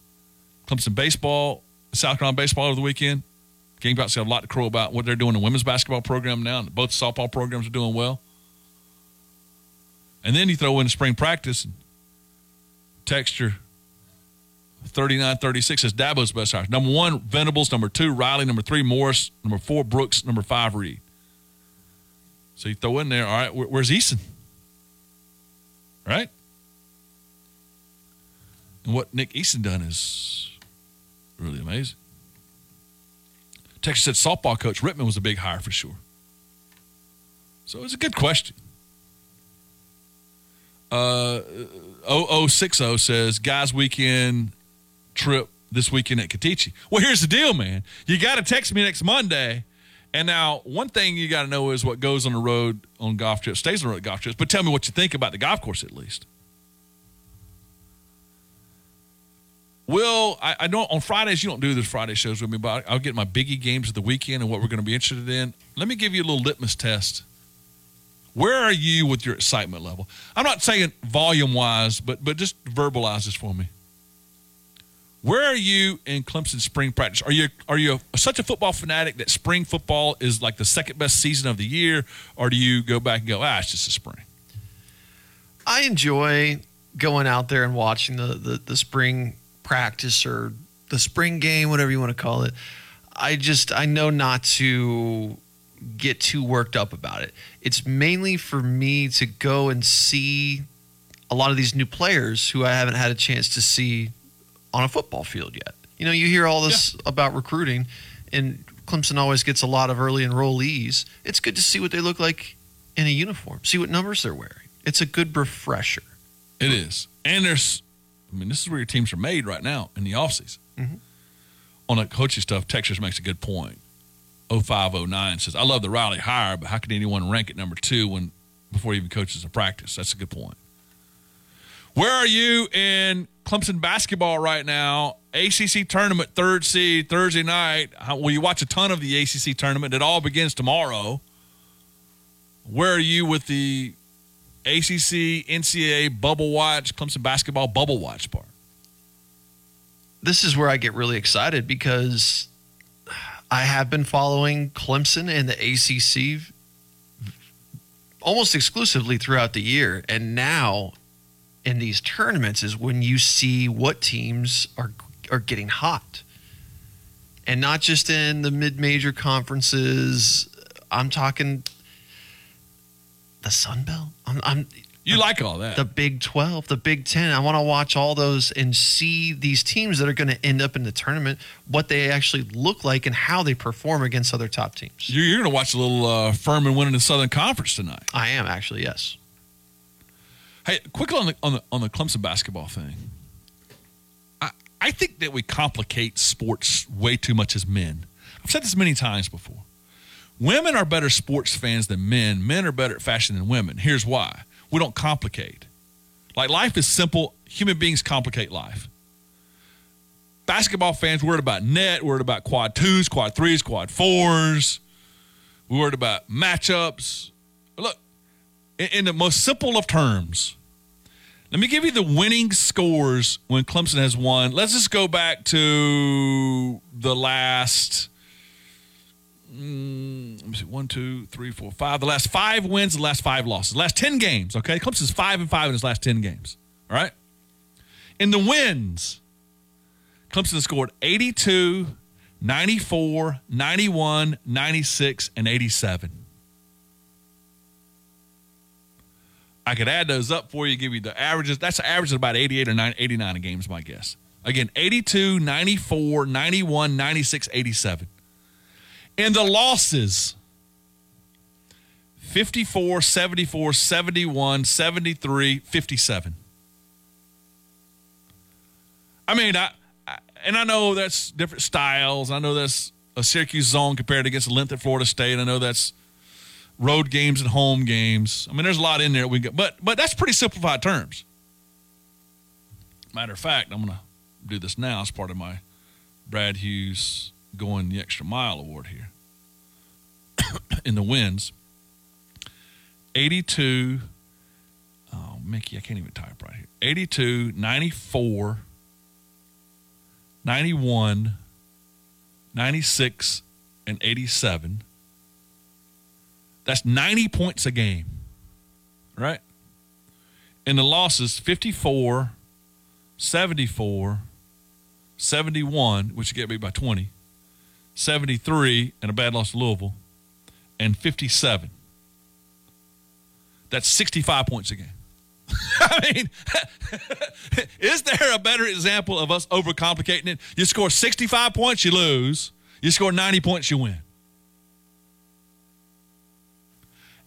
Clemson baseball, South Carolina baseball over the weekend. Game Gamecocks have a lot to crow about what they're doing in the women's basketball program now. Both softball programs are doing well. And then you throw in spring practice and texture 3936 is Dabo's best hires. Number one, Venables. Number two, Riley. Number three, Morris. Number four, Brooks. Number five, Reed. So you throw in there, all right, where, where's Eason? Right? And what Nick Eason done is really amazing. Texas said softball coach Rittman was a big hire for sure. So it's a good question. Uh, 0060 says, guys, weekend trip this weekend at Cateechee. Well, here's the deal, man. You got to text me next Monday. And now, one thing you got to know is what goes on the road on golf trips stays on the road at golf trips. But tell me what you think about the golf course at least. Will I, I know on Fridays you don't do those Friday shows with me, but I'll get my biggie games of the weekend and what we're going to be interested in. Let me give you a little litmus test. Where are you with your excitement level? I'm not saying volume wise, but but just verbalize this for me. Where are you in Clemson spring practice? Are you are you such a football fanatic that spring football is like the second best season of the year, or do you go back and go, ah, it's just a spring? I enjoy going out there and watching the, the, the spring practice or the spring game, whatever you want to call it. I just I know not to get too worked up about it. It's mainly for me to go and see a lot of these new players who I haven't had a chance to see on a football field yet. You know, you hear all this about recruiting, and Clemson always gets a lot of early enrollees. It's good to see what they look like in a uniform, see what numbers they're wearing. It's a good refresher. It is. And there's, I mean, this is where your teams are made right now in the offseason. Mhm. On the coaching stuff, Texas makes a good point. 0509 says, I love the Riley hire, but how can anyone rank at number two when before he even coaches a practice? That's a good point. Where are you in Clemson basketball right now? ACC tournament, third seed, Thursday night. How, will you watch a ton of the ACC tournament? It all begins tomorrow. Where are you with the ACC, NCAA bubble watch, Clemson basketball bubble watch part? this is where I get really excited because I have been following Clemson and the ACC almost exclusively throughout the year. And now in these tournaments is when you see what teams are are getting hot. And not just in the mid-major conferences. I'm talking the Sun Belt. I'm, I'm You like all that. the Big 12, the Big 10. I want to watch all those and see these teams that are going to end up in the tournament, what they actually look like and how they perform against other top teams. You're, you're going to watch a little uh, Furman winning the Southern Conference tonight. I am actually, yes. Hey, quickly on the on the on the Clemson basketball thing. I I think that we complicate sports way too much as men. I've said this many times before. Women are better sports fans than men. Men are better at fashion than women. Here's why. We don't complicate. Like life is simple. Human beings complicate life. Basketball fans worried about net, worried about quad twos, quad threes, quad fours. We worried about matchups. Look, in, in the most simple of terms, let me give you the winning scores when Clemson has won. Let's just go back to the last. Mm, let me see, one, two, three, four, five. The last five wins, the last five losses, last ten games. Okay, Clemson's five and five in his last ten games. All right. In the wins, Clemson has scored 82, 94, 91, 96, and 87. I could add those up for you, give you the averages. That's the average of about 88 or 9, 89 a game my guess. Again, 82, 94, 91, 96, 87. In the losses, 54, 74, 71, 73, 57. I mean, I, I and I know that's different styles. I know that's a Syracuse zone compared against the length at Florida State. I know that's road games and home games. I mean, there's a lot in there. We but but that's pretty simplified terms. Matter of fact, I'm gonna do this now as part of my Brad Hughes going the extra mile award here. In the wins, 82. Oh, Mickey, I can't even type right here. 82, 94, 91, 96, and 87. That's 90 points a game, right? And the losses 54, 74, 71, which get beat by 20, 73, and a bad loss to Louisville, and 57. That's 65 points a game. (laughs) I mean, (laughs) is there a better example of us overcomplicating it? You score 65 points, you lose. You score 90 points, you win.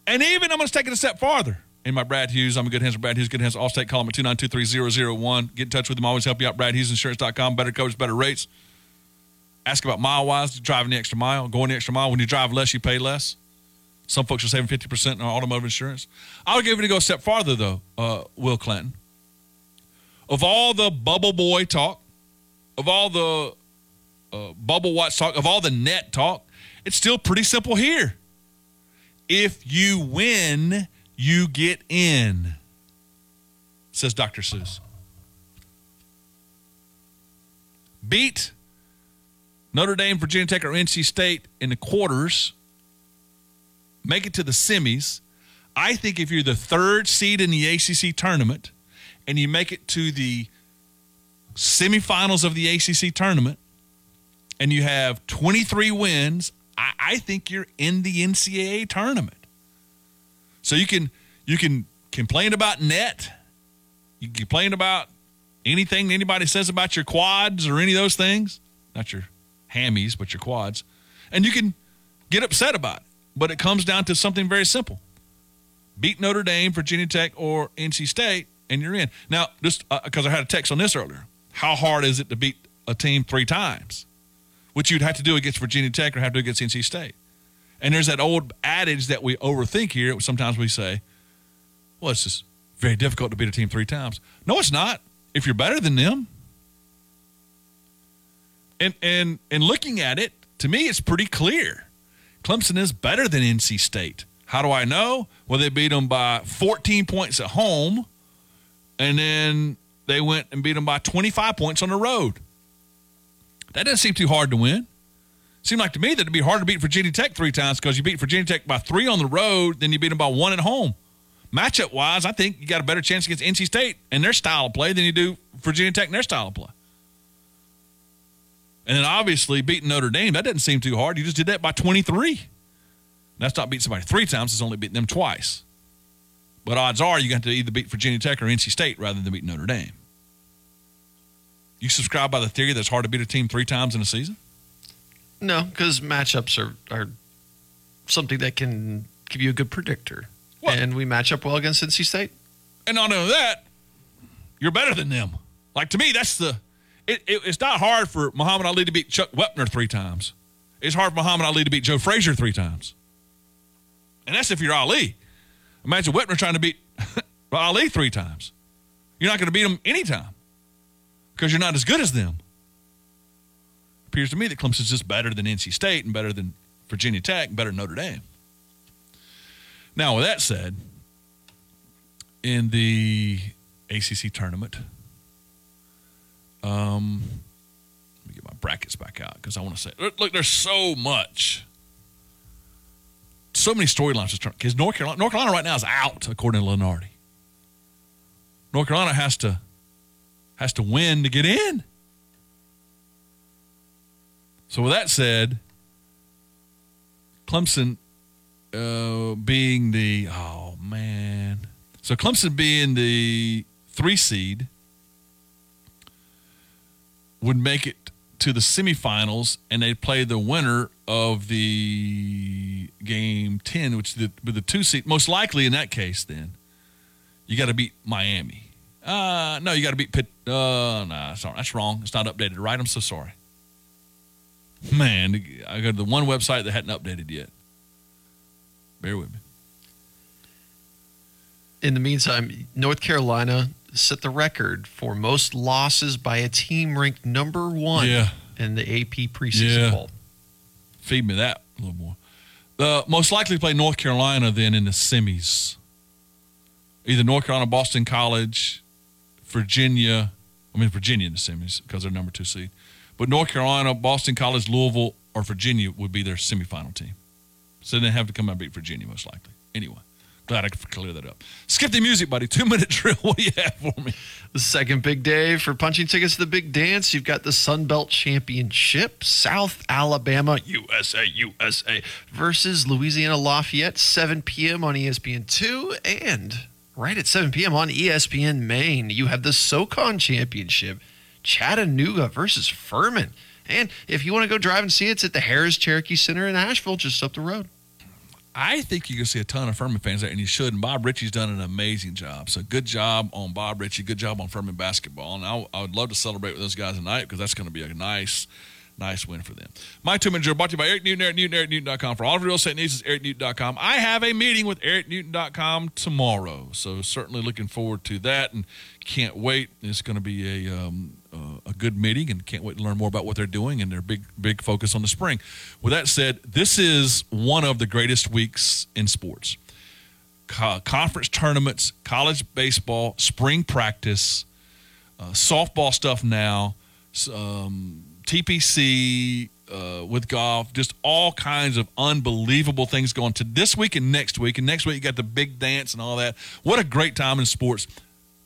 And even I'm going to take it a step farther. In my Brad Hughes, I'm a good hands Brad Hughes, good hands, Allstate, call him at 2923001. Get in touch with him, always help you out. BradHughesInsurance.com, better coverage, better rates. Ask about Milewise, driving the extra mile, going the extra mile. When you drive less, you pay less. Some folks are saving 50% in automotive insurance. I would give it to go a step farther, though, uh, Will Clinton. Of all the bubble boy talk, of all the uh, bubble watch talk, of all the net talk, it's still pretty simple here. If you win, you get in, says Dr. Seuss. beat Notre Dame, Virginia Tech, or NC State in the quarters, make it to the semis. I think if you're the third seed in the ACC tournament and you make it to the semifinals of the ACC tournament and you have 23 wins, I, I think you're in the NCAA tournament. So you can you can complain about net, you can complain about anything anybody says about your quads or any of those things, not your hammies, but your quads, and you can get upset about it. But it comes down to something very simple: beat Notre Dame, Virginia Tech, or NC State, and you're in. Now, just uh, because I had a text on this earlier, how hard is it to beat a team three times? Which you'd have to do against Virginia Tech or have to do against NC State. And there's that old adage that we overthink here. Sometimes we say, well, it's just very difficult to beat a team three times. No, it's not. If you're better than them. And and and looking at it, to me, it's pretty clear. Clemson is better than NC State. How do I know? Well, they beat them by 14 points at home, and then they went and beat them by 25 points on the road. That doesn't seem too hard to win. Seemed like to me that it'd be hard to beat Virginia Tech three times because you beat Virginia Tech by three on the road, then you beat them by one at home. Matchup wise, I think you got a better chance against NC State and their style of play than you do Virginia Tech and their style of play. And then obviously beating Notre Dame, that doesn't seem too hard. You just did that by 23. That's not beating somebody three times, it's only beating them twice. But odds are you got to either beat Virginia Tech or NC State rather than beat Notre Dame. You subscribe by the theory that it's hard to beat a team three times in a season? No, because matchups are, are something that can give you a good predictor. What? And we match up well against NC State. And not only that, you're better than them. Like to me, that's the. It, it, it's not hard for Muhammad Ali to beat Chuck Wepner three times. It's hard for Muhammad Ali to beat Joe Frazier three times. And that's if you're Ali. Imagine Wepner trying to beat (laughs) Ali three times. You're not going to beat him anytime because you're not as good as them. Appears to me that Clemson's just better than NC State and better than Virginia Tech and better than Notre Dame. Now, with that said, in the ACC tournament, um, let me get my brackets back out because I want to say, look, look, there's so much, so many storylines. To Because North Carolina, North Carolina right now is out according to Lunardi. North Carolina has to has to win to get in. So with that said, Clemson uh, being the oh man, so Clemson being the three seed would make it to the semifinals, and they'd play the winner of the game ten, which is the, with the two seed. Most likely in that case, then you got to beat Miami. Uh, no, you got to beat Pitt. Uh, no, sorry, that's wrong. It's not updated, right? I'm so sorry. Man, I go to the one website that hadn't updated yet. Bear with me. In the meantime, North Carolina set the record for most losses by a team ranked number one Yeah. in the AP preseason Yeah. poll. Feed me that a little more. The most likely to play North Carolina then in the semis. Either North Carolina, Boston College, Virginia. I mean Virginia in the semis because they're number two seed. But North Carolina, Boston College, Louisville, or Virginia would be their semifinal team. So they have to come out and beat Virginia most likely. Anyway, glad I could clear that up. Skip the music, buddy. Two minute (laughs) drill. What do you have for me? The second big day for punching tickets to the big dance. You've got the Sun Belt Championship, South Alabama, USA, USA, versus Louisiana Lafayette, 7 p.m. on E ESPN2. And right at 7 p.m. on ESPN Maine, you have the SoCon Championship, Chattanooga versus Furman. And if you want to go drive and see it, it's at the Harrah's Cherokee Center in Asheville, just up the road. I think going to see a ton of Furman fans there, and you should. And Bob Richey's done an amazing job. So good job on Bob Richey. Good job on Furman basketball. And I, I would love to celebrate with those guys tonight because that's going to be a nice, nice win for them. My two minute drill brought to you by Eric Newton, Eric Newton, EricNewton.com. For all of your real estate needs, it's EricNewton.com. I have a meeting with EricNewton.com tomorrow. So certainly looking forward to that and can't wait. It's going to be a, um, uh, a good meeting and can't wait to learn more about what they're doing and their big, big focus on the spring. With that said, this is one of the greatest weeks in sports. Co- conference tournaments, college baseball, spring practice, uh, softball stuff now, um, TPC uh, with golf, just all kinds of unbelievable things going to this week and next week. And next week you got the big dance and all that. What a great time in sports.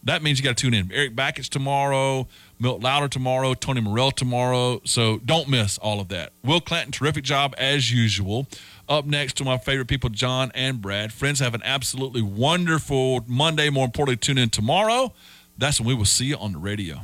That means you got to tune in. Erik Bakich tomorrow, Milt Louder tomorrow, Tony Morell tomorrow. So don't miss all of that. Will Clanton, terrific job as usual. Up next to my favorite people, John and Brad. Friends, have an absolutely wonderful Monday. More importantly, tune in tomorrow. That's when we will see you on the radio.